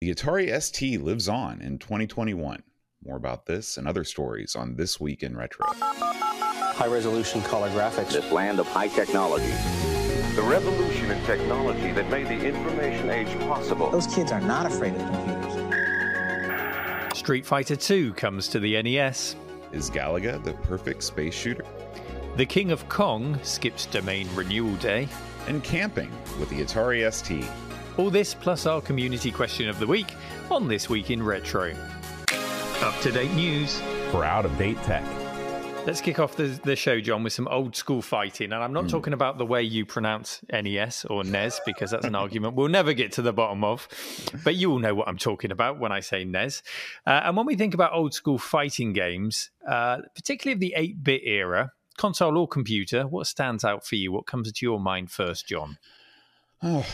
The Atari ST lives on in 2021. More about this and other stories on This Week in Retro. High resolution color graphics. This land of high technology. The revolution in technology that made the information age possible. Those kids are not afraid of computers. Street Fighter II comes to the NES. Is Galaga the perfect space shooter? The King of Kong skips domain renewal day. And camping with the Atari ST. All this plus our community question of the week on This Week in Retro. Up to date news for out of date tech. Let's kick off the, the show, John, with some old school fighting. And I'm not mm. talking about the way you pronounce NES or NES, because that's an argument we'll never get to the bottom of. But you all know what I'm talking about when I say NES. Uh, and when we think about old school fighting games, uh, particularly of the 8 bit era, console or computer, what stands out for you? What comes to your mind first, John? Oh,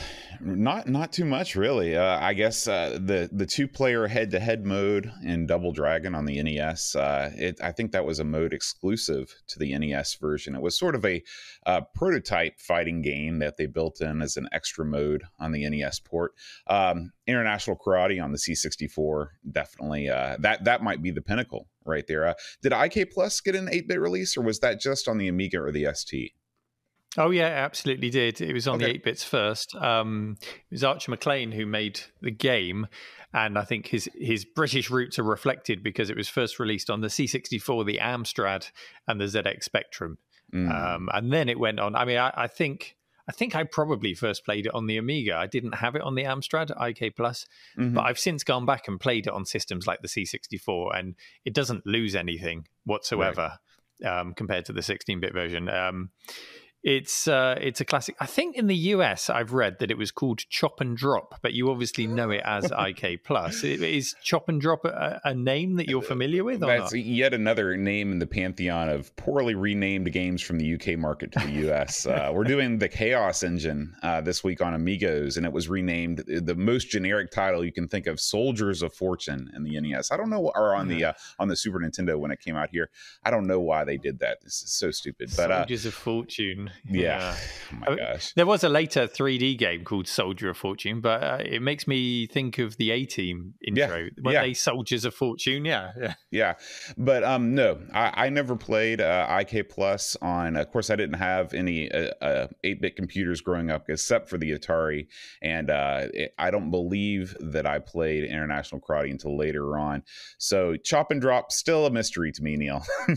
not not too much really. Uh, I guess uh, the the two player head to head mode in Double Dragon on the NES. Uh, it, I think that was a mode exclusive to the NES version. It was sort of a uh, prototype fighting game that they built in as an extra mode on the NES port. Um, International Karate on the C64 definitely uh, that that might be the pinnacle right there. Uh, did IK Plus get an eight bit release or was that just on the Amiga or the ST? Oh yeah, absolutely did. It was on okay. the eight bits first. Um, it was Archer Maclean who made the game, and I think his his British roots are reflected because it was first released on the C64, the Amstrad, and the ZX Spectrum, mm. um, and then it went on. I mean, I, I, think. I think I probably first played it on the Amiga. I didn't have it on the Amstrad IK Plus, mm-hmm. but I've since gone back and played it on systems like the C64, and it doesn't lose anything whatsoever right. um, compared to the 16-bit version. It's uh, it's a classic. I think in the US, I've read that it was called Chop and Drop, but you obviously know it as IK Plus. Is Chop and Drop a, a name that you're familiar with? That's not? yet another name in the pantheon of poorly renamed games from the UK market to the US. uh, we're doing the Chaos Engine uh, this week on Amigos, and it was renamed the most generic title you can think of: Soldiers of Fortune in the NES. I don't know, or on the hmm. uh, on the Super Nintendo when it came out here. I don't know why they did that. This is so stupid. But uh, Soldiers of Fortune. Yeah. Oh my gosh. There was a later 3D game called Soldier of Fortune, but uh, it makes me think of the A Team intro. Yeah. Weren't yeah. they Soldiers of Fortune? Yeah. Yeah. Yeah. But um, no, I, I never played uh, IK Plus on, of course, I didn't have any uh, 8 uh, bit computers growing up except for the Atari. And uh, it, I don't believe that I played International Karate until later on. So chop and drop, still a mystery to me, Neil.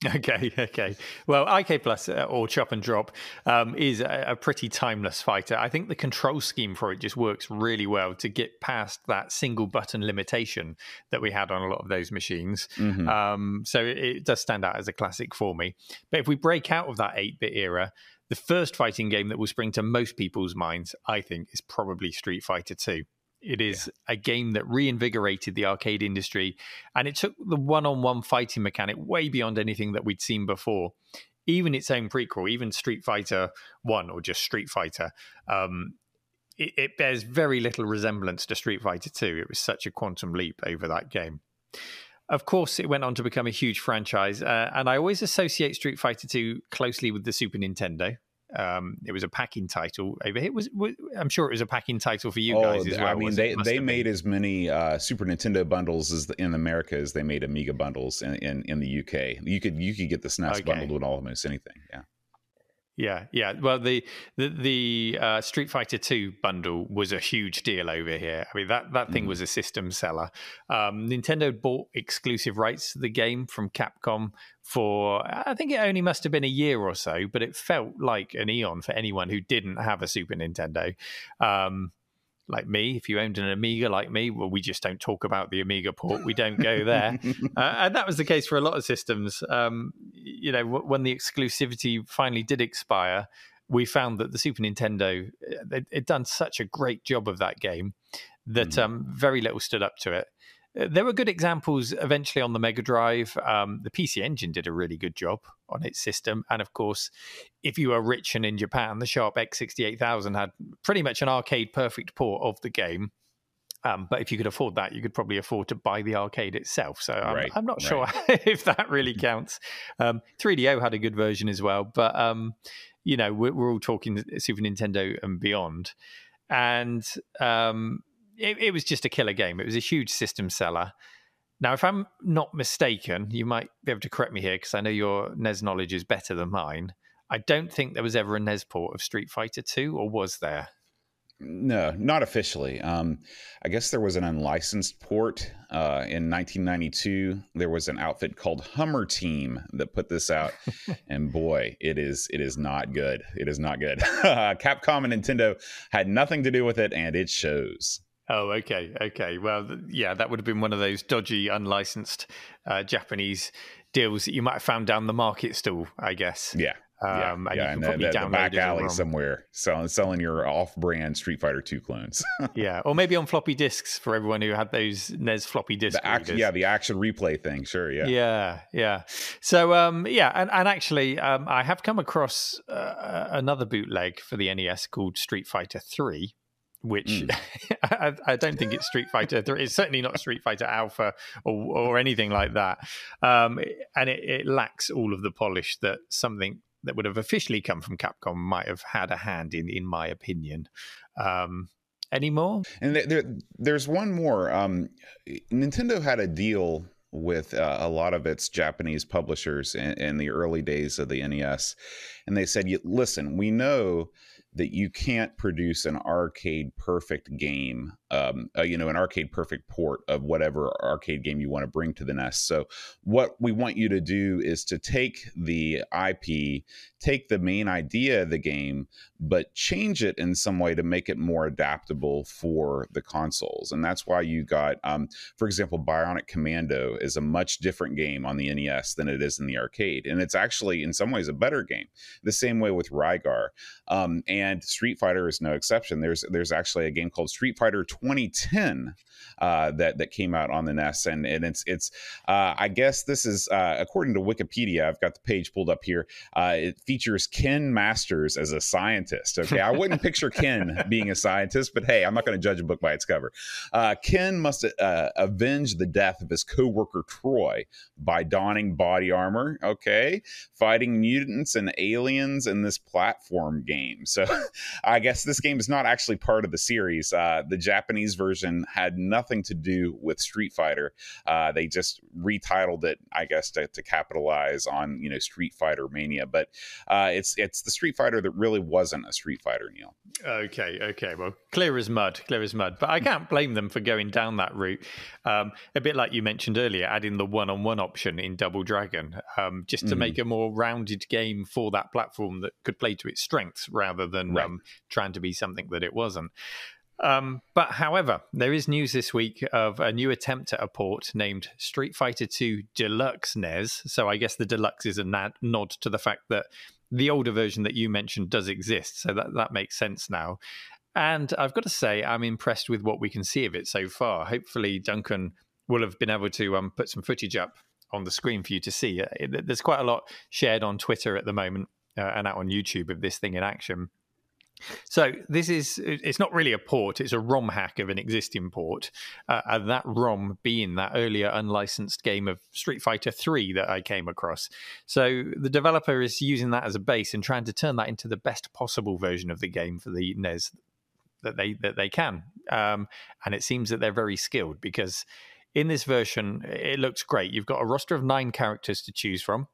Okay, okay. Well, IK Plus uh, or Chop and Drop um, is a, a, pretty timeless fighter. I think the control scheme for it just works really well to get past that single button limitation that we had on a lot of those machines. Mm-hmm. Um, so it, it does stand out as a classic for me. But if we break out of that 8 bit era, the first fighting game that will spring to most people's minds, I think, is probably Street Fighter 2. It is yeah. a game that reinvigorated the arcade industry and it took the one on one fighting mechanic way beyond anything that we'd seen before. Even its own prequel, even Street Fighter 1 or just Street Fighter, um, it, it, bears very little resemblance to Street Fighter 2. It was such a quantum leap over that game. Of course, it went on to become a huge franchise, uh, and I always associate Street Fighter 2 closely with the Super Nintendo. Um, it was a pack-in title over here. Was, was, I'm sure it was a pack-in title for you oh, guys as well. I mean, they they made been. as many uh, Super Nintendo bundles as the, in America as they made Amiga bundles in, in, in the UK. You could you could get the SNES okay. bundled with almost anything. Yeah. Yeah, yeah. Well, the the, the uh, Street Fighter Two bundle was a huge deal over here. I mean, that that thing mm. was a system seller. Um, Nintendo bought exclusive rights to the game from Capcom for I think it only must have been a year or so, but it felt like an eon for anyone who didn't have a Super Nintendo. Um, like me, if you owned an Amiga like me, well, we just don't talk about the Amiga port. We don't go there. uh, and that was the case for a lot of systems. Um, you know, w- when the exclusivity finally did expire, we found that the Super Nintendo, uh, it, it done such a great job of that game that mm. um, very little stood up to it there were good examples eventually on the Mega Drive. Um, the PC Engine did a really good job on its system. And of course, if you were rich and in Japan, the Sharp X68000 had pretty much an arcade perfect port of the game. Um, but if you could afford that, you could probably afford to buy the arcade itself. So I'm, right, I'm not right. sure if that really counts. Um, 3DO had a good version as well. But, um, you know, we're, we're, all talking Super Nintendo and beyond. And um, it, it was just a killer game. It was a huge system seller. Now, if I'm not mistaken, you might be able to correct me here because I know your NES knowledge is better than mine. I don't think there was ever a NES port of Street Fighter 2, or was there? No, not officially. Um, I guess there was an unlicensed port uh, in 1992. There was an outfit called Hummer Team that put this out, and boy, it is it is not good. It is not good. Capcom and Nintendo had nothing to do with it, and it shows. Oh, okay, okay. Well, yeah, that would have been one of those dodgy, unlicensed uh, Japanese deals that you might have found down the market stall, I guess. Yeah, um, yeah, and yeah, and the, the, the back alley somewhere selling selling your off-brand Street Fighter Two clones. yeah, or maybe on floppy disks for everyone who had those NES floppy disks. Yeah, the action replay thing. Sure, yeah, yeah, yeah. So, um, yeah, and, and actually, um, I have come across uh, another bootleg for the NES called Street Fighter Three, which mm. I, I, don't think it's Street Fighter. It's certainly not Street Fighter Alpha or, or anything like that. Um, and it, it, lacks all of the polish that something that would have officially come from Capcom might have had a hand in, in my opinion. Um, any more? And there, there's one more. Um, Nintendo had a deal with uh, a lot of its Japanese publishers in, in, the early days of the NES, and they said, "Listen, we know." That you can't produce an arcade perfect game, um, uh, you know, an arcade perfect port of whatever arcade game you want to bring to the NES. So, what we want you to do is to take the IP, take the main idea of the game, but change it in some way to make it more adaptable for the consoles. And that's why you got, um, for example, Bionic Commando is a much different game on the NES than it is in the arcade. And it's actually, in some ways, a better game. The same way with Rygar. Um, and Street Fighter is no exception. There's there's actually a game called Street Fighter 2010 uh, that that came out on the NES, and and it's it's uh, I guess this is uh, according to Wikipedia. I've got the page pulled up here. Uh, it features Ken Masters as a scientist. Okay, I wouldn't picture Ken being a scientist, but hey, I'm not going to judge a book by its cover. Uh, Ken must uh, avenge the death of his co-worker Troy by donning body armor. Okay, fighting mutants and aliens in this platform game. So I guess this game is not actually part of the series. the Japanese version had nothing to do with Street Fighter. Uh, they just retitled it, I guess, to, to, capitalize on you know Street Fighter mania. But uh, it's it's the Street Fighter that really wasn't a Street Fighter, Neil. Okay, okay. Well, clear as mud, clear as mud. But I can't blame them for going down that route. Um, a bit like you mentioned earlier, adding the one-on-one option in Double Dragon, um, just to mm. make a more rounded game for that platform that could play to its strengths rather than right. um, trying to be something that it wasn't. Um, but however, there is news this week of a new attempt at a port named Street Fighter II Deluxe NES. So I guess the Deluxe is a nod, nod to the fact that the older version that you mentioned does exist. So that, that makes sense now. And I've got to say, I'm impressed with what we can see of it so far. Hopefully, Duncan will have been able to um, put some footage up on the screen for you to see. There's quite a lot shared on Twitter at the moment uh, and out on YouTube of this thing in action. So this is it's not really a port; it's a ROM hack of an existing port, uh, and that ROM being that earlier unlicensed game of Street Fighter Three that I came across. So the developer is using that as a base and trying to turn that into the best possible version of the game for the NES that they that they can. Um, and it seems that they're very skilled because in this version it looks great. You've got a roster of nine characters to choose from.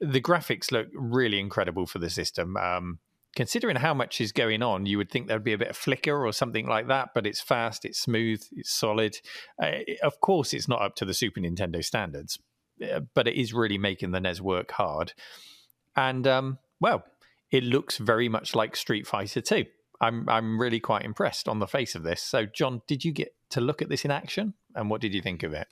The graphics look really incredible for the system. Um, considering how much is going on, you would think there'd be a bit of flicker or something like that, but it's fast, it's smooth, it's solid. Uh, of course, it's not up to the Super Nintendo standards, uh, but it is really making the NES work hard. And, um, well, it looks very much like Street Fighter 2. I'm I'm really quite impressed on the face of this. So, John, did you get to look at this in action, and what did you think of it?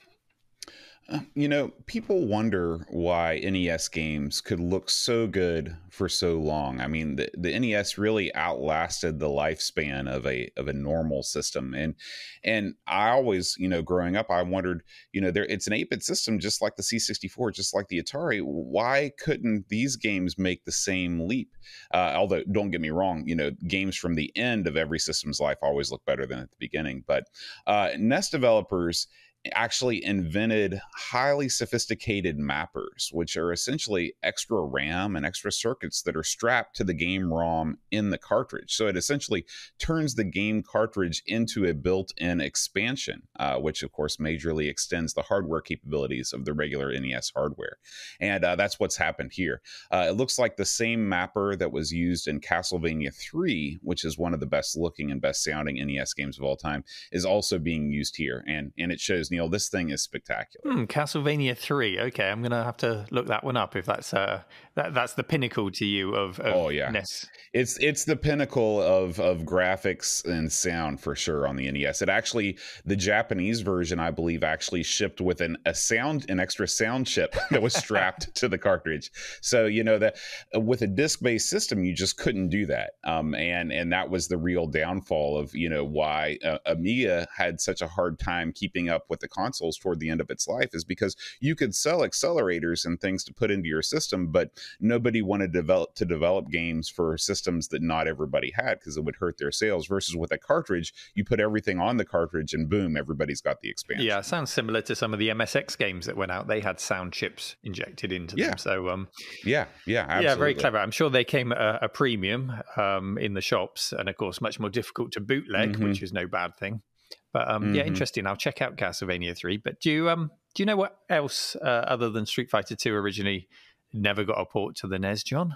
You know, people wonder why NES games could look so good for so long. I mean, the, the NES really outlasted the lifespan of a of a normal system, and and I always, you know, growing up, I wondered, you know, there it's an eight bit system just like the C64, just like the Atari. Why couldn't these games make the same leap? Uh, although, don't get me wrong, you know, games from the end of every system's life always look better than at the beginning. But uh, NES developers actually invented highly sophisticated mappers, which are essentially extra RAM and extra circuits that are strapped to the game ROM in the cartridge. So it essentially turns the game cartridge into a built in expansion, uh, which of course majorly extends the hardware capabilities of the regular NES hardware. And uh, that's what's happened here. Uh, it looks like the same mapper that was used in Castlevania 3, which is one of the best looking and best sounding NES games of all time, is also being used here. And, and it shows Neil, this thing is spectacular. Hmm, Castlevania three. Okay, I'm gonna have to look that one up if that's uh that, that's the pinnacle to you of, of oh yeah NES. It's it's the pinnacle of of graphics and sound for sure on the NES. It actually the Japanese version I believe actually shipped with an a sound an extra sound chip that was strapped to the cartridge. So you know that with a disc based system you just couldn't do that. Um, and and that was the real downfall of you know why uh, Amiga had such a hard time keeping up with the consoles toward the end of its life is because you could sell accelerators and things to put into your system, but nobody wanted to develop to develop games for systems that not everybody had because it would hurt their sales. Versus with a cartridge, you put everything on the cartridge and boom, everybody's got the expansion. Yeah, sounds similar to some of the MSX games that went out. They had sound chips injected into Yeah. them. So um yeah, yeah, absolutely. yeah, very clever. I'm sure they came at a, a premium um in the shops and of course much more difficult to bootleg, Mhm. which is no bad thing. But um yeah, Mhm. interesting. I'll check out Castlevania 3. But do you um do you know what else uh, other than Street Fighter 2 originally never got a port to the NES, John?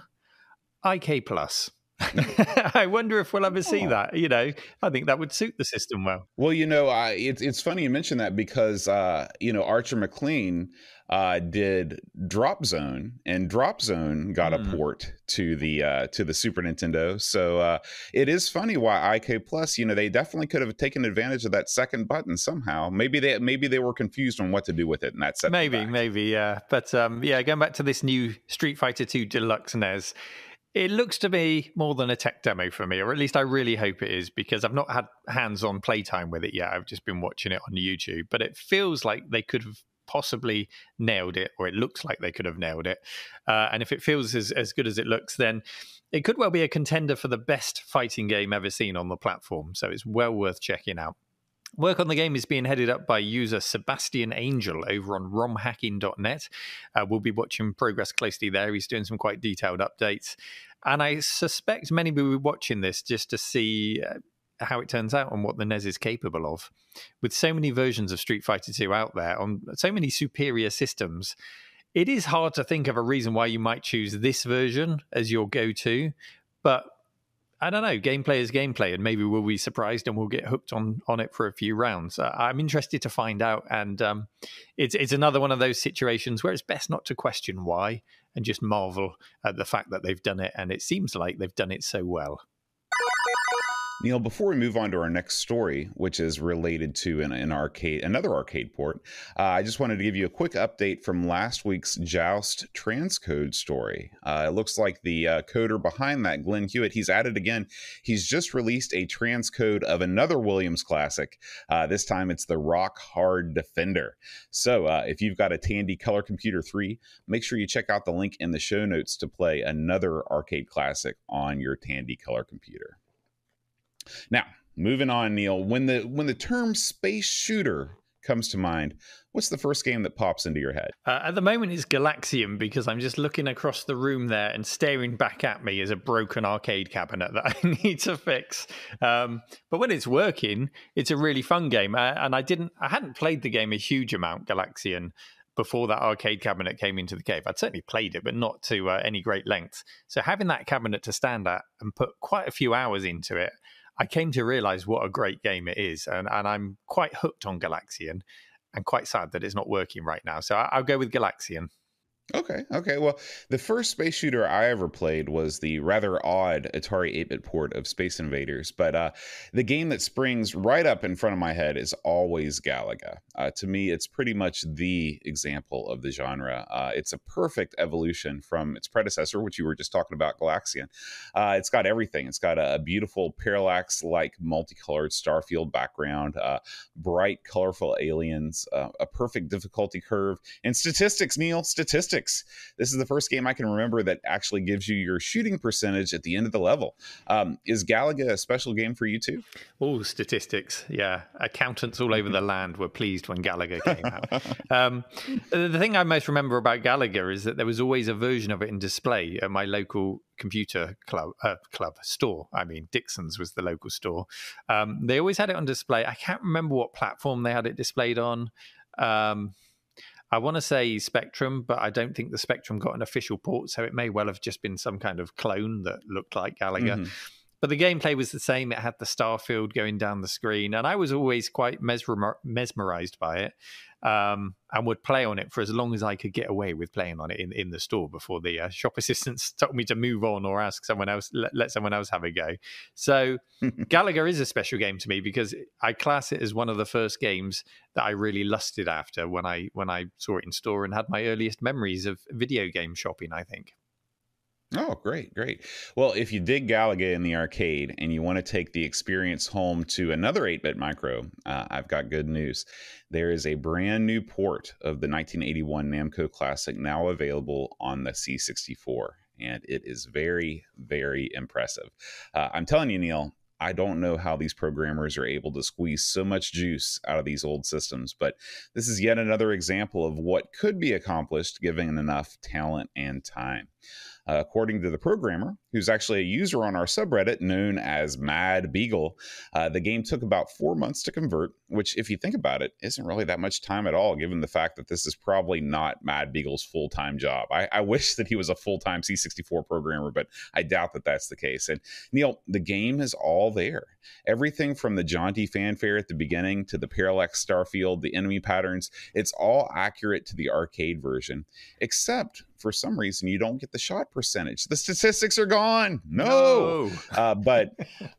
IK Plus. I wonder if we'll ever see that. You know, I think that would suit the system well. Well, you know, I, it's it's funny you mention that because uh, you know Archer Maclean uh, did Drop Zone, and Drop Zone got Mm. a port to the uh, to the Super Nintendo. So uh, it is funny why IK Plus. You know, they definitely could have taken advantage of that second button somehow. Maybe they maybe they were confused on what to do with it, and that's maybe, maybe, yeah. But um, yeah, going back to this new Street Fighter 2 Deluxe NES, it looks to be more than a tech demo for me, or at least I really hope it is, because I've not had hands on playtime with it yet. I've just been watching it on YouTube, but it feels like they could have possibly nailed it, or it looks like they could have nailed it. Uh, and if it feels as, as good as it looks, then it could well be a contender for the best fighting game ever seen on the platform. So it's well worth checking out. Work on the game is being headed up by user Sebastian Angel over on romhacking.net. Uh, we'll be watching progress closely there. He's doing some quite detailed updates. And I suspect many will be watching this just to see uh, how it turns out and what the NES is capable of. With so many versions of Street Fighter 2 out there on so many superior systems, it is hard to think of a reason why you might choose this version as your go to. But I don't know. Gameplay is gameplay, and maybe we'll be surprised and we'll get hooked on on it for a few rounds. Uh, I'm interested to find out, and um, it's it's another one of those situations where it's best not to question why and just marvel at the fact that they've done it, and it seems like they've done it so well. Neil, before we move on to our next story, which is related to an, an arcade, another arcade port, uh, I just wanted to give you a quick update from last week's Joust transcode story. Uh, it looks like the uh, coder behind that, Glen Hewlett, he's at it again. He's just released a transcode of another Williams classic. Uh, this time it's the Rock Hard Defender. So uh, if you've got a Tandy Color Computer 3, make sure you check out the link in the show notes to play another arcade classic on your Tandy Color Computer. Now, moving on, Neil. When the when the term space shooter comes to mind, what's the first game that pops into your head? Uh, at the moment, it's Galaxian because I'm just looking across the room there and staring back at me is a broken arcade cabinet that I need to fix. Um, but when it's working, it's a really fun game. Uh, and I didn't, I hadn't played the game a huge amount, Galaxian, before that arcade cabinet came into the cave. I'd certainly played it, but not to uh, any great length. So having that cabinet to stand at and put quite a few hours into it, I came to realize what a great game it is, and, and I'm quite hooked on Galaxian, and quite sad that it's not working right now. So I, I'll go with Galaxian. Okay, okay. Well, the first space shooter I ever played was the rather odd Atari 8 bit port of Space Invaders. But uh, the game that springs right up in front of my head is always Galaga. Uh, to me, it's pretty much the example of the genre. Uh, it's a perfect evolution from its predecessor, which you were just talking about, Galaxian. Uh, it's got everything. It's got a, a beautiful parallax like multicolored starfield background, uh, bright, colorful aliens, uh, a perfect difficulty curve, and statistics, Neil, statistics Statistics. This is the first game I can remember that actually gives you your shooting percentage at the end of the level. Um, is Galaga a special game for you too? Oh, statistics. Yeah. Accountants all over the land were pleased when Galaga came out. um, the thing I most remember about Galaga is that there was always a version of it in display at my local computer club uh, club store. I mean, Dixon's was the local store. Um, they always had it on display. I can't remember what platform they had it displayed on. Um, I want to say Spectrum, but I don't think the Spectrum got an official port, so it may well have just been some kind of clone that looked like Galaga. Mm-hmm. But the gameplay was the same. It had the star field going down the screen, and I was always quite mesmer- mesmerized by it um, and would play on it for as long as I could get away with playing on it in, in the store before the uh, shop assistants told me to move on or ask someone else, let, let someone else have a go. So Galaga is a special game to me because I class it as one of the first games that I really lusted after when I when I saw it in store and had my earliest memories of video game shopping. I think. Oh, great, great. Well, if you dig Galaga in the arcade and you want to take the experience home to another 8 bit micro, uh, I've got good news. There is a brand new port of the 1981 Namco Classic now available on the C64, and it is very, very impressive. Uh, I'm telling you, Neil, I don't know how these programmers are able to squeeze so much juice out of these old systems, but this is yet another example of what could be accomplished given enough talent and time. Uh, according to the programmer, who's actually a user on our subreddit known as Mad Beagle, uh, the game took about four months to convert, which, if you think about it, isn't really that much time at all, given the fact that this is probably not Mad Beagle's full time job. I, I, wish that he was a full time C64 programmer, but I doubt that that's the case. And Neil, the game is all there. Everything from the jaunty fanfare at the beginning to the parallax starfield, the enemy patterns, it's all accurate to the arcade version, except for some reason you don't get the shot percentage. The statistics are gone. No. no. uh, but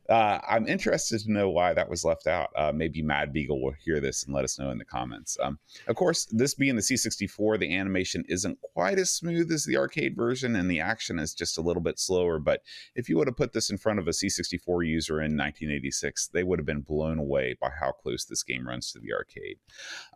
uh, I'm interested to know why that was left out. Uh, maybe Mad Beagle will hear this and let us know in the comments. Um, of course, this being the C64, the animation isn't quite as smooth as the arcade version, and the action is just a little bit slower. But if you would have put this in front of a C64 user in 1986, they would have been blown away by how close this game runs to the arcade.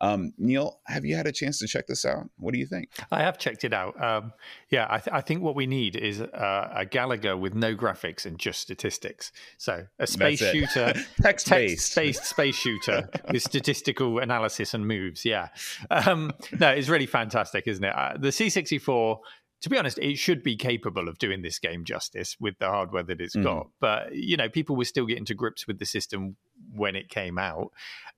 Um, Neil, have you had a chance to check this out? What do you think? I have checked it out. Um, um, yeah, I, th- I, think what we need is uh, a Galaga with no graphics and just statistics. So a space shooter, text based, based space shooter with statistical analysis and moves. Yeah, um, no, it's really fantastic, isn't it? Uh, the C64 to be honest, it should be capable of doing this game justice with the hardware that it's mm. got. But, you know, people were still getting to grips with the system when it came out.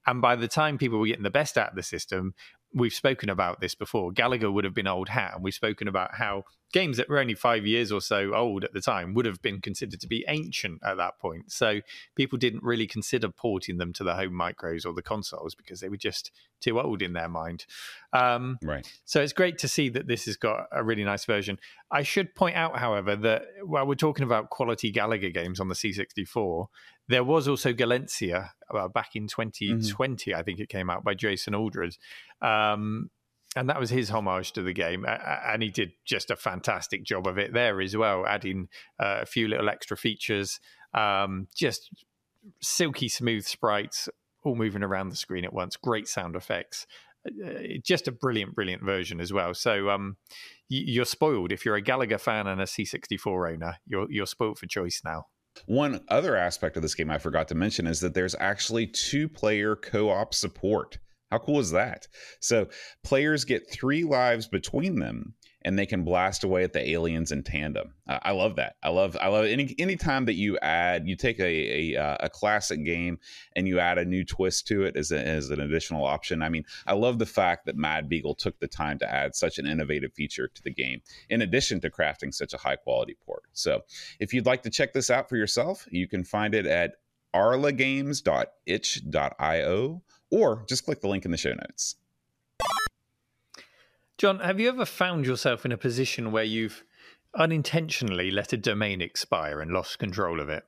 And by the time people were getting the best out of the system, we've spoken about this before. Galaga would have been old hat, and we've spoken about how games that were only five years or so old at the time would have been considered to be ancient at that point. So people didn't really consider porting them to the home micros or the consoles because they were just too old in their mind. Um, right. So it's great to see that this has got a really nice version. I should point out, however, that while we're talking about quality Galaga games on the C64, there was also Galencia uh, back in 2020, mm-hmm. I think it came out by Jason Aldred. Um, and that was his homage to the game, and he did just a fantastic job of it there as well, adding uh, a few little extra features, um, just silky smooth sprites, all moving around the screen at once. Great sound effects, uh, just a brilliant, brilliant version as well. So um, you're spoiled if you're a Galaga fan and a C64 owner. You're you're spoiled for choice now. One other aspect of this game I forgot to mention is that there's actually two player co op support. How cool is that? So players get three lives between them and they can blast away at the aliens in tandem. Uh, I love that. I love I love any any time that you add you take a, a uh, a classic game and you add a new twist to it as, a, as an additional option. I mean, I love the fact that Mad Beagle took the time to add such an innovative feature to the game in addition to crafting such a high quality port. So, if you'd like to check this out for yourself, you can find it at arlagames.itch.io or just click the link in the show notes. John, have you ever found yourself in a position where you've unintentionally let a domain expire and lost control of it?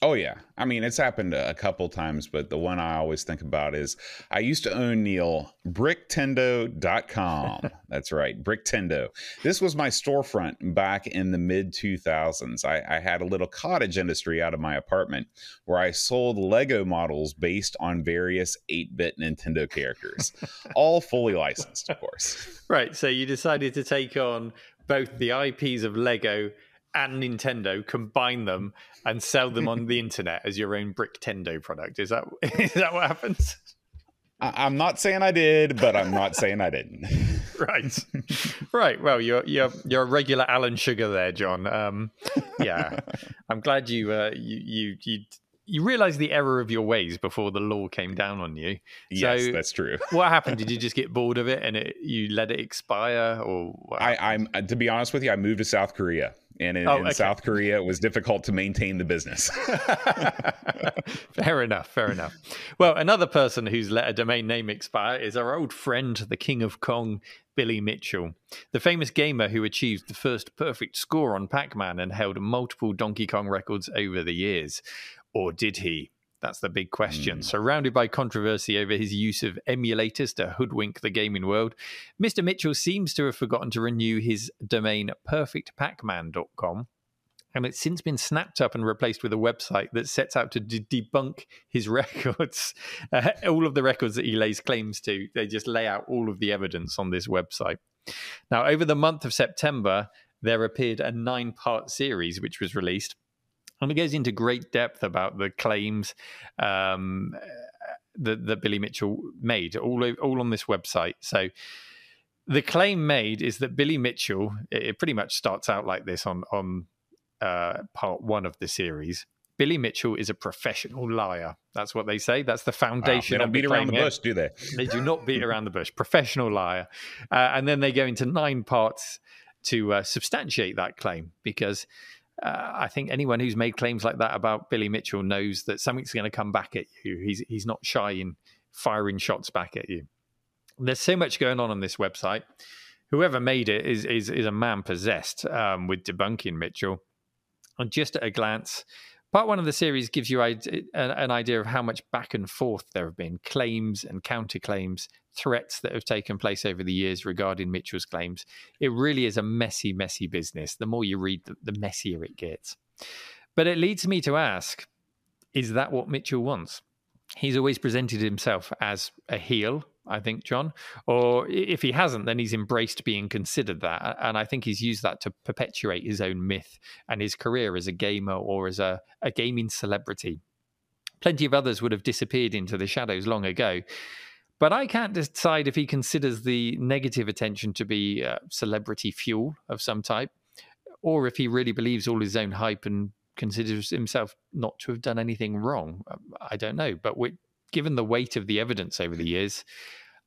Oh yeah, I mean it's happened a couple times, but the one I always think about is I used to own Neil Bricktendo.com. That's right, Bricktendo. This was my storefront back in the mid 2000s. I, I had a little cottage industry out of my apartment where I sold Lego models based on various 8-bit Nintendo characters, all fully licensed, of course. Right. So you decided to take on both the IPs of Lego and Nintendo, combine them and sell them on the internet as your own Bricktendo product. Is that is that what happens? I, am not saying I did, but I'm not saying I didn't. right, right. Well, you're you're you're a regular Alan Sugar there, John. Um, yeah, I'm glad you uh, you you you you realized the error of your ways before the law came down on you. Yes, so that's true. what happened? Did you just get bored of it and it, you let it expire, or I, I'm uh, to be honest with you, I moved to South Korea and in, oh, in South Korea, it was difficult to maintain the business. fair enough. Fair enough. Well, another person who's let a domain name expire is our old friend, the King of Kong, Billy Mitchell, the famous gamer who achieved the first perfect score on Pac Man and held multiple Donkey Kong records over the years. Or did he? That's the big question. Mm. Surrounded by controversy over his use of emulators to hoodwink the gaming world, Mr. Mitchell seems to have forgotten to renew his domain perfectpacman.com. And it's since been snapped up and replaced with a website that sets out to de- debunk his records. Uh, all of the records that he lays claims to, they just lay out all of the evidence on this website. Now, over the month of September, there appeared a nine part series which was released and it goes into great depth about the claims um, that, that Billy Mitchell made, all all on this website. So the claim made is that Billy Mitchell. It pretty much starts out like this on on uh, part one of the series. Billy Mitchell is a professional liar. That's what they say. That's the foundation. Wow, they don't beat around the bush, do they? They do not beat around the bush. Professional liar. Uh, and then they go into nine parts to uh, substantiate that claim because uh, I think anyone who's made claims like that about Billy Mitchell knows that something's going to come back at you. He's he's not shy in firing shots back at you. There's so much going on on this website. Whoever made it is is, is a man possessed um, with debunking Mitchell. And just at a glance, Part one of the series gives you an idea of how much back and forth there have been claims and counterclaims, threats that have taken place over the years regarding Mitchell's claims. It really is a messy, messy business. The more you read, the messier it gets. But it leads me to ask is that what Mitchell wants? He's always presented himself as a heel I think, John. Or if he hasn't, then he's embraced being considered that. And I think he's used that to perpetuate his own myth and his career as a gamer or as a, a gaming celebrity. Plenty of others would have disappeared into the shadows long ago. But I can't decide if he considers the negative attention to be uh, celebrity fuel of some type, or if he really believes all his own hype and considers himself not to have done anything wrong. I don't know. But given the weight of the evidence over the years,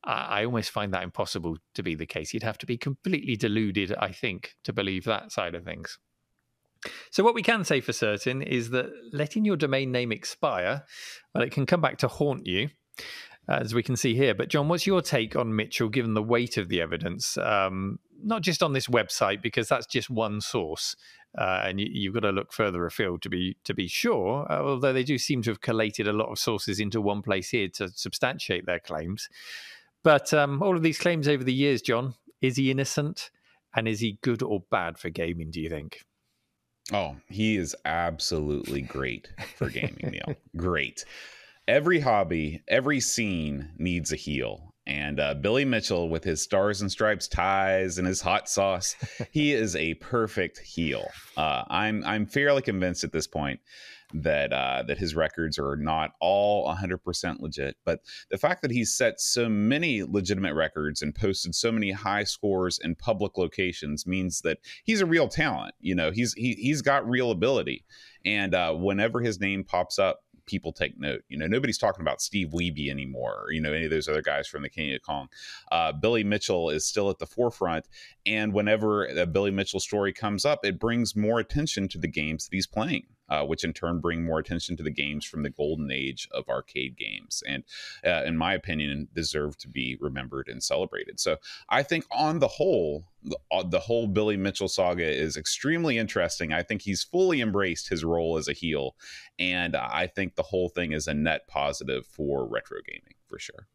I, I almost find that impossible to be the case. You'd have to be completely deluded, I think, to believe that side of things. So, what we can say for certain is that letting your domain name expire, well, it can come back to haunt you, as we can see here. But, John, what's your take on Mitchell given the weight of the evidence? Um, not just on this website, because that's just one source, uh, and you, have got to look further afield to be to be sure. Uh, although they do seem to have collated a lot of sources into one place here to substantiate their claims. But um, all of these claims over the years, John, is he innocent, and is he good or bad for gaming? Do you think? Oh, he is absolutely great for gaming, Neil. Great. Every hobby, every scene needs a heel. And uh, Billy Mitchell, with his stars and stripes ties and his hot sauce, he is a perfect heel. Uh, I'm I'm fairly convinced at this point that uh, that his records are not all 100% legit, but the fact that he's set so many legitimate records and posted so many high scores in public locations means that he's a real talent. You know, he's he, he's got real ability, and uh, whenever his name pops up people take note. You know, nobody's talking about Steve Wiebe anymore, or, you know, any of those other guys from the King of Kong. Uh, Billy Mitchell is still at the forefront. And whenever a Billy Mitchell story comes up, it brings more attention to the games that he's playing. Uh, which in turn bring more attention to the games from the golden age of arcade games, and uh, in my opinion, deserve to be remembered and celebrated. So I think on the whole, the, uh, the whole Billy Mitchell saga is extremely interesting. I think he's fully embraced his role as a heel, and I think the whole thing is a net positive for retro gaming for sure.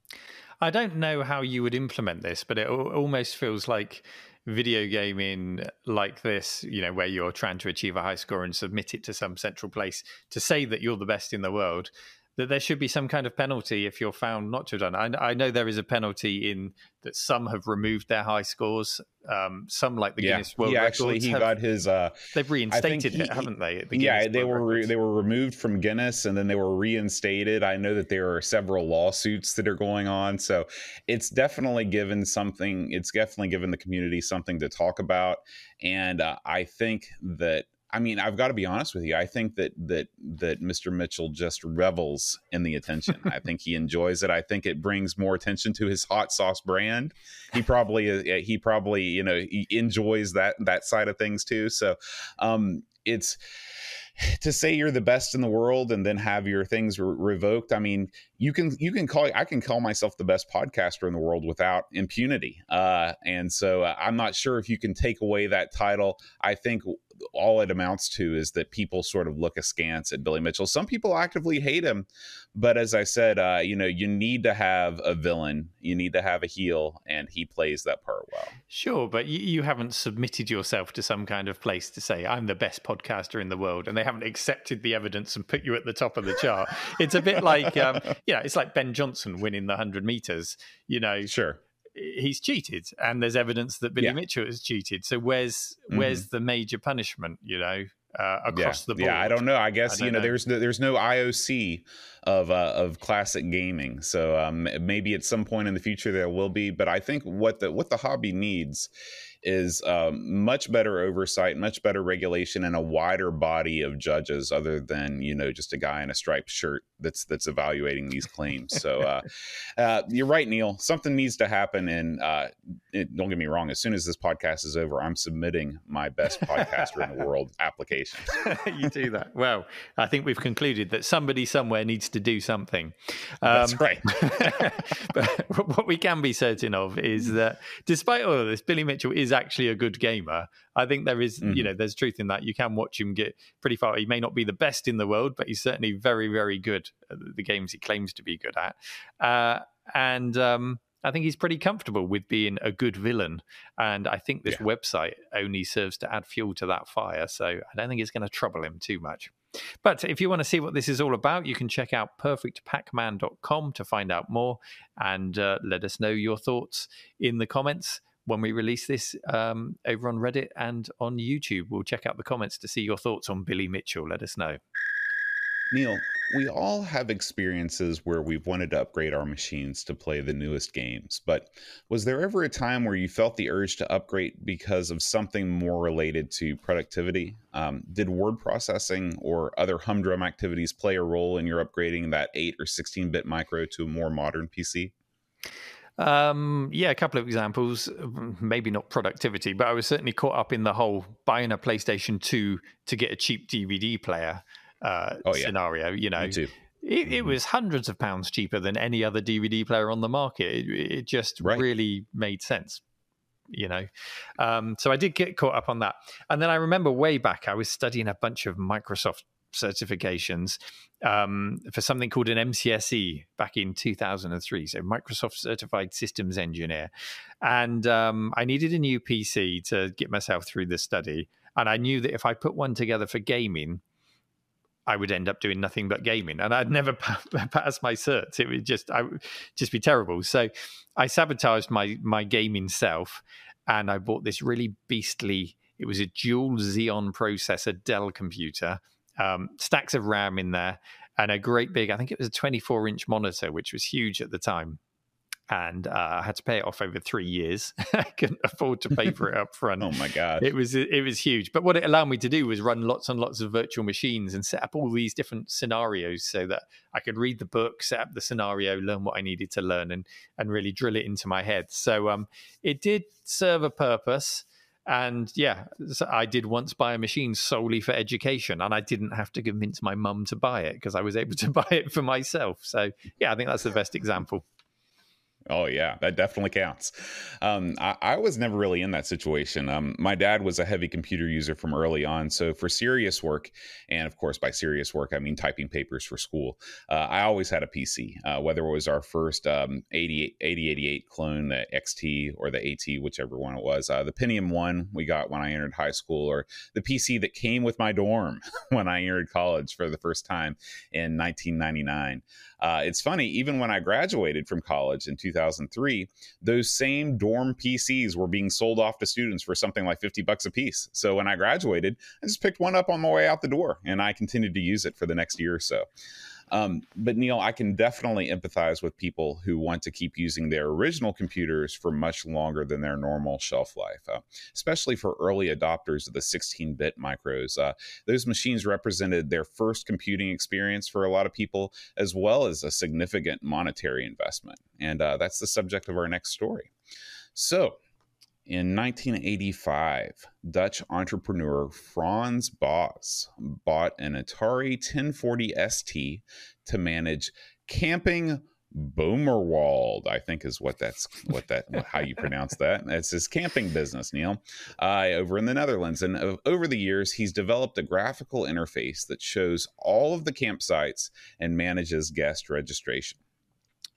I don't know how you would implement this, but it almost feels like video gaming like this, you know, where you're trying to achieve a high score and submit it to some central place to say that you're the best in the world that there should be some kind of penalty if you're found not to have done. I, I know there is a penalty in that some have removed their high scores. Um, some, like the yeah. Guinness World yeah, Records, actually, he have, got his. Uh, they've reinstated he, it, haven't they? The yeah, they World were re- they were removed from Guinness and then they were reinstated. I know that there are several lawsuits that are going on, so it's definitely given something. It's definitely given the community something to talk about, and uh, I think that I mean, I've got to be honest with you. I think that that that Mr. Mitchell just revels in the attention. I think he enjoys it. I think it brings more attention to his hot sauce brand. He probably uh, he probably you know enjoys that that side of things too. So um, it's to say you're the best in the world and then have your things re- revoked i mean you can you can call i can call myself the best podcaster in the world without impunity uh, and so uh, i'm not sure if you can take away that title i think all it amounts to is that people sort of look askance at Billy Mitchell. Some people actively hate him, but as I said, uh, you know, you need to have a villain, you need to have a heel, and he plays that part well. Sure, but you, you haven't submitted yourself to some kind of place to say I'm the best podcaster in the world, and they haven't accepted the evidence and put you at the top of the chart. it's a bit like, um, you know, it's like Ben Johnson winning the hundred meters. You know, sure he's cheated, and there's evidence that Billy yeah. Mitchell has cheated. So where's mm-hmm. where's the major punishment? You know, uh, across yeah. the board. Yeah, I don't know. I guess I you know, know, there's no, there's no IOC of uh, of classic gaming, so um, maybe at some point in the future there will be. But I think what the what the hobby needs is um, much better oversight, much better regulation, and a wider body of judges other than you know just a guy in a striped shirt that's that's evaluating these claims. So uh, uh, you're right, Neil. Something needs to happen, and uh, it, don't get me wrong. As soon as this podcast is over, I'm submitting my best podcaster in the world application. you do that well. I think we've concluded that somebody somewhere needs to do something. Um, that's right. but what we can be certain of is that despite all of this, Billy Mitchell is actually a good gamer. I think there is, mm-hmm. you know, there's truth in that. You can watch him get pretty far. He may not be the best in the world, but he's certainly very, very good at the games he claims to be good at. Uh, and um, I think he's pretty comfortable with being a good villain. And I think this yeah. website only serves to add fuel to that fire. So I don't think it's going to trouble him too much. But if you want to see what this is all about, you can check out perfectpacman.com to find out more and uh, let us know your thoughts in the comments when we release this um, over on Reddit and on YouTube. We'll check out the comments to see your thoughts on Billy Mitchell. Let us know. Neil, we all have experiences where we've wanted to upgrade our machines to play the newest games, but was there ever a time where you felt the urge to upgrade because of something more related to productivity? Um, did word processing or other humdrum activities play a role in your upgrading that 8 or 16 bit micro to a more modern PC? Um, yeah, a couple of examples. Maybe not productivity, but I was certainly caught up in the whole buying a PlayStation 2 to get a cheap DVD player uh, oh, yeah. scenario. You know, it, it, mm-hmm. was hundreds of pounds cheaper than any other DVD player on the market. It, it just right. really made sense. You know, um, so I did get caught up on that, and then I remember way back I was studying a bunch of Microsoft certifications um, for something called an MCSE back in 2003. So, Microsoft Certified Systems Engineer. And um, I needed a new PC to get myself through the study. And I knew that if I put one together for gaming, I would end up doing nothing but gaming, and I'd never pass my certs. It would just, I would just be terrible. So, I sabotaged my my gaming self, and I bought this really beastly. It was a dual Xeon processor Dell computer, um, stacks of RAM in there, and a great big. I think it was a 24 inch monitor, which was huge at the time and uh, I had to pay it off over three years. I couldn't afford to pay for it up front. oh my god! It was it was huge. But what it allowed me to do was run lots and lots of virtual machines and set up all these different scenarios so that I could read the book, set up the scenario, learn what I needed to learn, and and really drill it into my head. So um, it did serve a purpose. And yeah, I did once buy a machine solely for education, and I didn't have to convince my mum to buy it because I was able to buy it for myself. So yeah, I think that's the best example. Oh yeah, that definitely counts. Um, I, I, was never really in that situation. Um, my dad was a heavy computer user from early on, so for serious work, and of course by serious work I mean typing papers for school, uh, I always had a PC. Uh, whether it was our first um, 80, 8088 clone, the XT or the AT, whichever one it was, uh, the Pentium one we got when I entered high school, or the PC that came with my dorm when I entered college for the first time in 1999. Uh, it's funny, even when I graduated from college in 2003, those same dorm PCs were being sold off to students for something like 50 bucks a piece. So when I graduated, I just picked one up on my way out the door and I continued to use it for the next year or so. Um, but Neil, I can definitely empathize with people who want to keep using their original computers for much longer than their normal shelf life, uh, especially for early adopters of the 16 bit micros. Uh, those machines represented their first computing experience for a lot of people, as well as a significant monetary investment. And uh, that's the subject of our next story. So, in 1985, Dutch entrepreneur Frans Bos bought an Atari 1040 ST to manage camping Boomerwald, I think is what that's what that how you pronounce that. It's his camping business, Neil, uh, over in the Netherlands. And over the years, he's developed a graphical interface that shows all of the campsites and manages guest registration.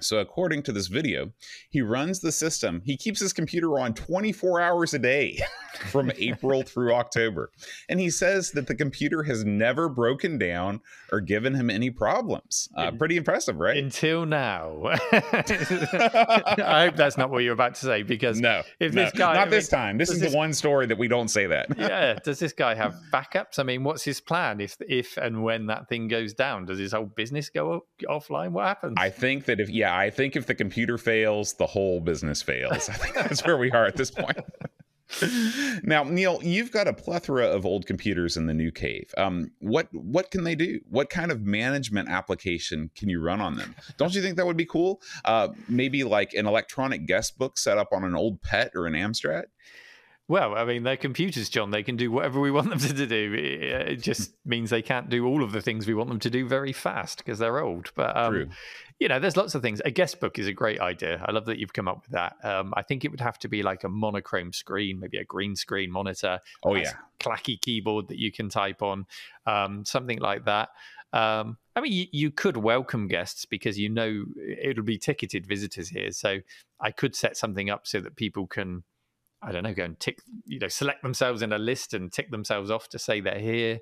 So, according to this video, he runs the system. He keeps his computer on 24 hours a day from April through October. And he says that the computer has never broken down or given him any problems. Uh, pretty impressive, right? Until now. I hope that's not what you're about to say because no, if no, this guy. Not I this mean, time. This is this, the one story that we don't say that. yeah. Does this guy have backups? I mean, what's his plan if, if and when that thing goes down? Does his whole business go offline? What happens? I think that if, yeah, yeah, I think if the computer fails, the whole business fails. I think that's where we are at this point. now, Neil, you've got a plethora of old computers in the new cave. Um, what what can they do? What kind of management application can you run on them? Don't you think that would be cool? Uh, maybe like an electronic guest book set up on an old PET or an Amstrad. Well, I mean, they're computers, John. They can do whatever we want them to do. It just means they can't do all of the things we want them to do very fast because they're old. But um, you know, there's lots of things. A guest book is a great idea. I love that you've come up with that. Um, I think it would have to be like a monochrome screen, maybe a green screen monitor. Oh yeah, clacky keyboard that you can type on, um, something like that. Um, I mean, you, you, could welcome guests because you know it'll be ticketed visitors here. So I could set something up so that people can, I don't know, go and tick, you know, select themselves in a list and tick themselves off to say they're here.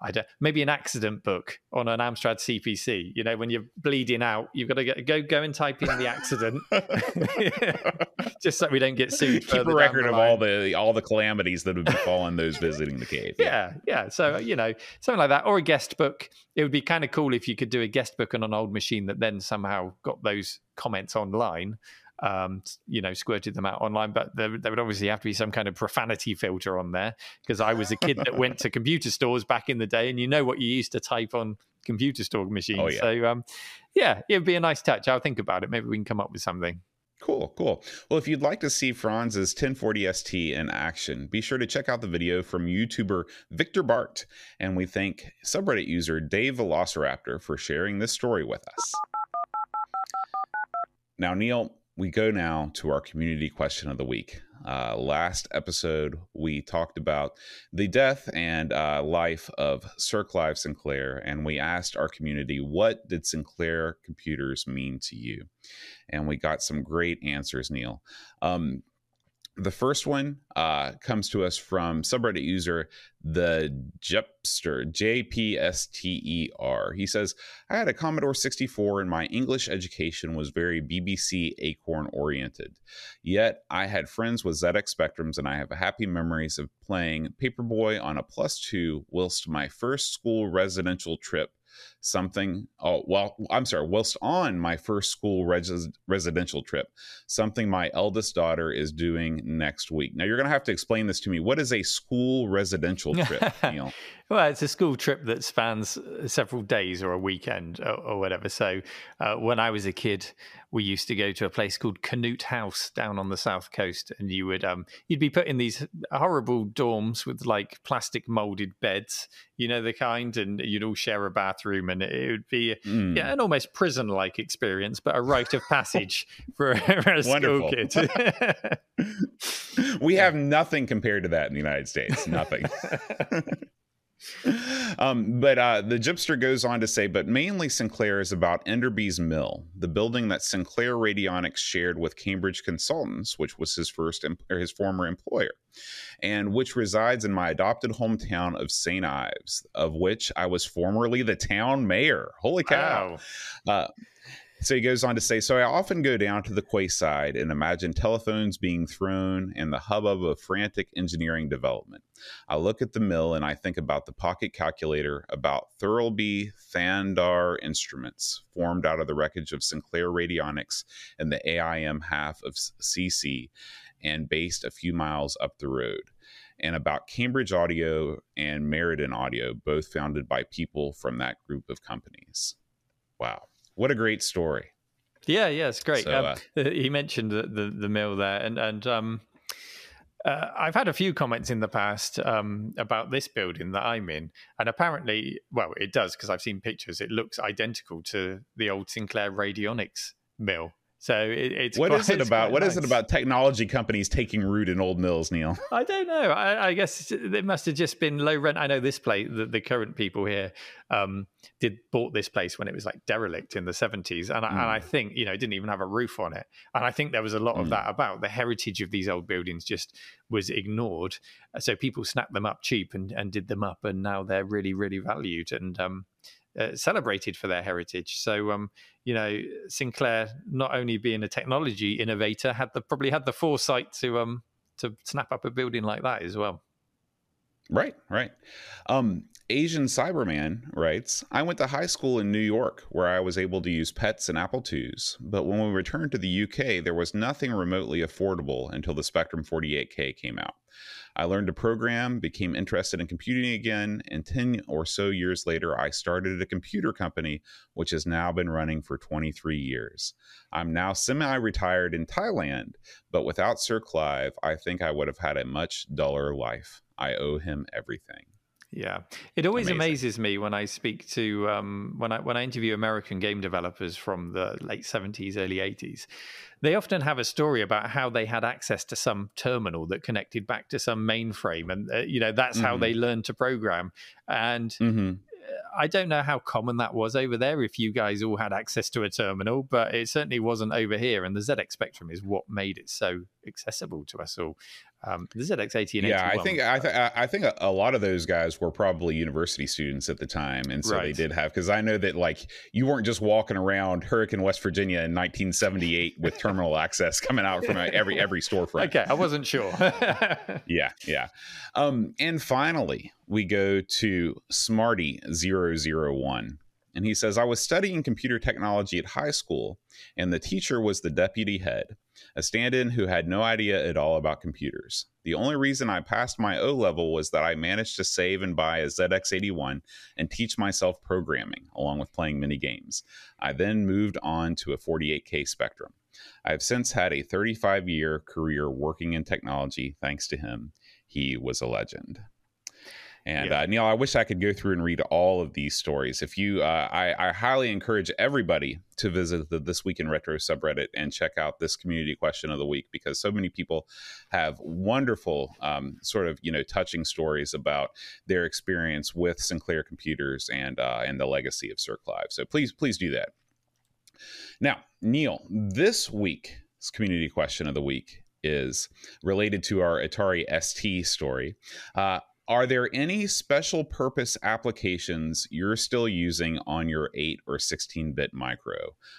I don't maybe an accident book on an Amstrad CPC. You know, when you're bleeding out, you've got to get, go go and type in the accident, just so we don't get sued. Keep a record of all the all the calamities that have befallen those visiting the cave. Yeah. yeah, yeah. So uh, you know, something like that, or a guest book. It would be kind of cool if you could do a guest book on an old machine that then somehow got those comments online um, you know, squirted them out online. But there, there, would obviously have to be some kind of profanity filter on there because I was a kid that went to computer stores back in the day, and you know what you used to type on computer store machines. Oh, yeah. So, um, yeah, it would be a nice touch. I'll think about it. Maybe we can come up with something. Cool, cool. Well, if you'd like to see Frans's 1040 ST in action, be sure to check out the video from YouTuber Victor Bart. And we thank subreddit user Dave Velociraptor for sharing this story with us. Now, Neil, we go now to our community question of the week. Uh, last episode, we talked about the death and uh, life of Sir Clive Sinclair, and we asked our community, what did Sinclair computers mean to you? And we got some great answers, Neil. Um, the first one uh, comes to us from subreddit user the Jepster, J P S T E R. He says, I had a Commodore 64 and my English education was very BBC Acorn oriented. Yet I had friends with ZX Spectrums and I have happy memories of playing Paperboy on a plus two whilst my first school residential trip something oh well i'm sorry whilst on my first school res- residential trip something my eldest daughter is doing next week. Now you're going to have to explain this to me. What is a school residential trip Neil? well it's a school trip that spans uh, several days or a weekend or, or whatever. So uh, when i was a kid we used to go to a place called Canute House down on the south coast, and you would um you'd be put in these horrible dorms with like plastic molded beds, you know the kind, and you'd all share a bathroom, and it would be mm. yeah an almost prison like experience, but a rite of passage for, for a school kid. we have nothing compared to that in the United States. Nothing. um, but uh, the Gypster goes on to say, but mainly Sinclair is about Enderby's Mill, the building that Sinclair Radionics shared with Cambridge Consultants, which was his first em- or his former employer, and which resides in my adopted hometown of St. Ives, of which I was formerly the town mayor. Holy cow! Wow. Uh, so he goes on to say, So I often go down to the quayside and imagine telephones being thrown and the hubbub of frantic engineering development. I look at the mill and I think about the pocket calculator, about Thurlby Thandar instruments formed out of the wreckage of Sinclair Radionics and the AIM half of CC and based a few miles up the road and about Cambridge Audio and Meridian Audio, both founded by people from that group of companies. Wow what a great story. Yeah, yeah, it's great. So, um, uh, he mentioned the, the, the mill there, and and um, uh, I've had a few comments in the past um, about this building that I'm in, and apparently, well, it does because I've seen pictures. It looks identical to the old Sinclair Radionics mill so it, it's what quite, is it about? What nice. is it about technology companies taking root in old mills, Neil? I don't know. I, I, guess it must have just been low rent. I know this place, the, the current people here, um, did bought this place when it was like derelict in the seventies, and, mm. and, I hmm. think you know it didn't even have a roof on it. And I think there was a lot mm. of hmm. that about the heritage of these old buildings just was ignored. So people snapped them up cheap and, and did them up, and now they're really really valued. And um, uh, celebrated for their heritage. So, um, you know, Sinclair not only being a technology innovator had the probably had the foresight to um to snap up a building like that as well. Right, right. Um, Asian Cyberman writes I went to high school in New York where I was able to use PETs and Apple IIs, but when we returned to the UK, there was nothing remotely affordable until the Spectrum 48K came out. I learned to program, became interested in computing again, and 10 or so years later, I started a computer company, which has now been running for 23 years. I'm now semi retired in Thailand, but without Sir Clive, I think I would have had a much duller life. I owe him everything. Yeah, it always Amazing. amazes me when I speak to um, when I when I interview American game developers from the late seventies, early eighties. They often have a story about how they had access to some terminal that connected back to some mainframe, and uh, you know that's mm-hmm. how they learned to program. And mm-hmm. I don't know how common that was over there if you guys all had access to a terminal, but it certainly wasn't over here. And the ZX Spectrum is what made it so accessible to us all. Um, the ZX80 and yeah, I think I, th- I think a lot of those guys were probably university students at the time, and so right. they did have because I know that like you weren't just walking around Hurricane, West Virginia in 1978 with terminal access coming out from every every storefront. Okay, I wasn't sure. yeah, yeah. Um, and finally, we go to Smarty 001 and he says, I was studying computer technology at high school, and the teacher was the deputy head, a stand in who had no idea at all about computers. The only reason I passed my O level was that I managed to save and buy a ZX81 and teach myself programming, along with playing mini games. I then moved on to a 48K Spectrum. I have since had a 35 year career working in technology thanks to him. He was a legend. And yeah. uh, Neil, I wish I could go through and read all of these stories. If you, uh, I, I, highly encourage everybody to visit the This Week in Retro subreddit and check out this community question of the week because so many people have wonderful, um, sort of you know, touching stories about their experience with Sinclair computers and uh, and the legacy of Sir Clive. So please, please do that. Now, Neil, this week's community question of the week is related to our Atari ST story. Uh, are there any special purpose applications you're still using on your 8 or 16 bit micro?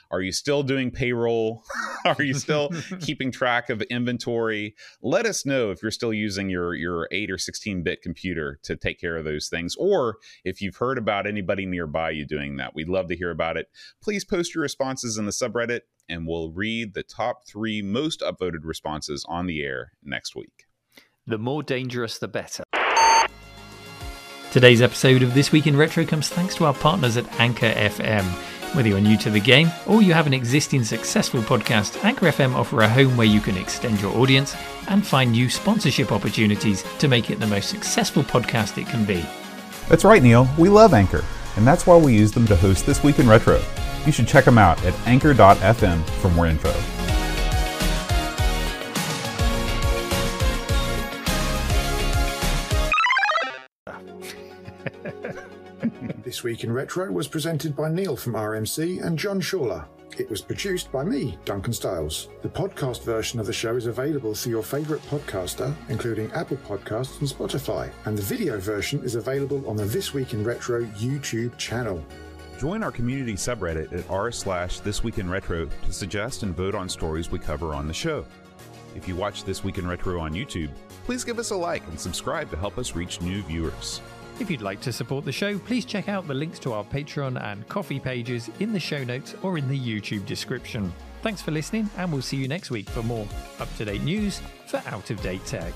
Are you still doing payroll? are you still keeping track of inventory? Let us know if you're still using your, your 8 or 16 bit computer to take care of those things, or if you've heard about anybody nearby you doing that. We'd love to hear about it. Please post your responses in the subreddit, and we'll read the top three most upvoted responses on the air next week. The more dangerous, the better. Today's episode of This Week in Retro comes thanks to our partners at Anchor FM. Whether you're new to the game or you have an existing successful podcast, Anchor FM offer a home where you can extend your audience and find new sponsorship opportunities to make it the most successful podcast it can be. That's right, Neil. We love Anchor, and that's why we use them to host This Week in Retro. You should check them out at anchor.fm for more info. This Week in Retro was presented by Neil from RMC and John Schaller. It was produced by me, Duncan Stiles. The podcast version of the show is available through your favourite podcaster, including Apple Podcasts and Spotify, and the video version is available on the This Week in Retro YouTube channel. Join our community subreddit at r slash This Week in Retro to suggest and vote on stories we cover on the show. If you watch This Week in Retro on YouTube, please give us a like and subscribe to help us reach new viewers. If you'd like to support the show, please check out the links to our Patreon and Ko-fi pages in the show notes or in the YouTube description. Thanks for listening, and we'll see you next week for more up to date news for out of date tech.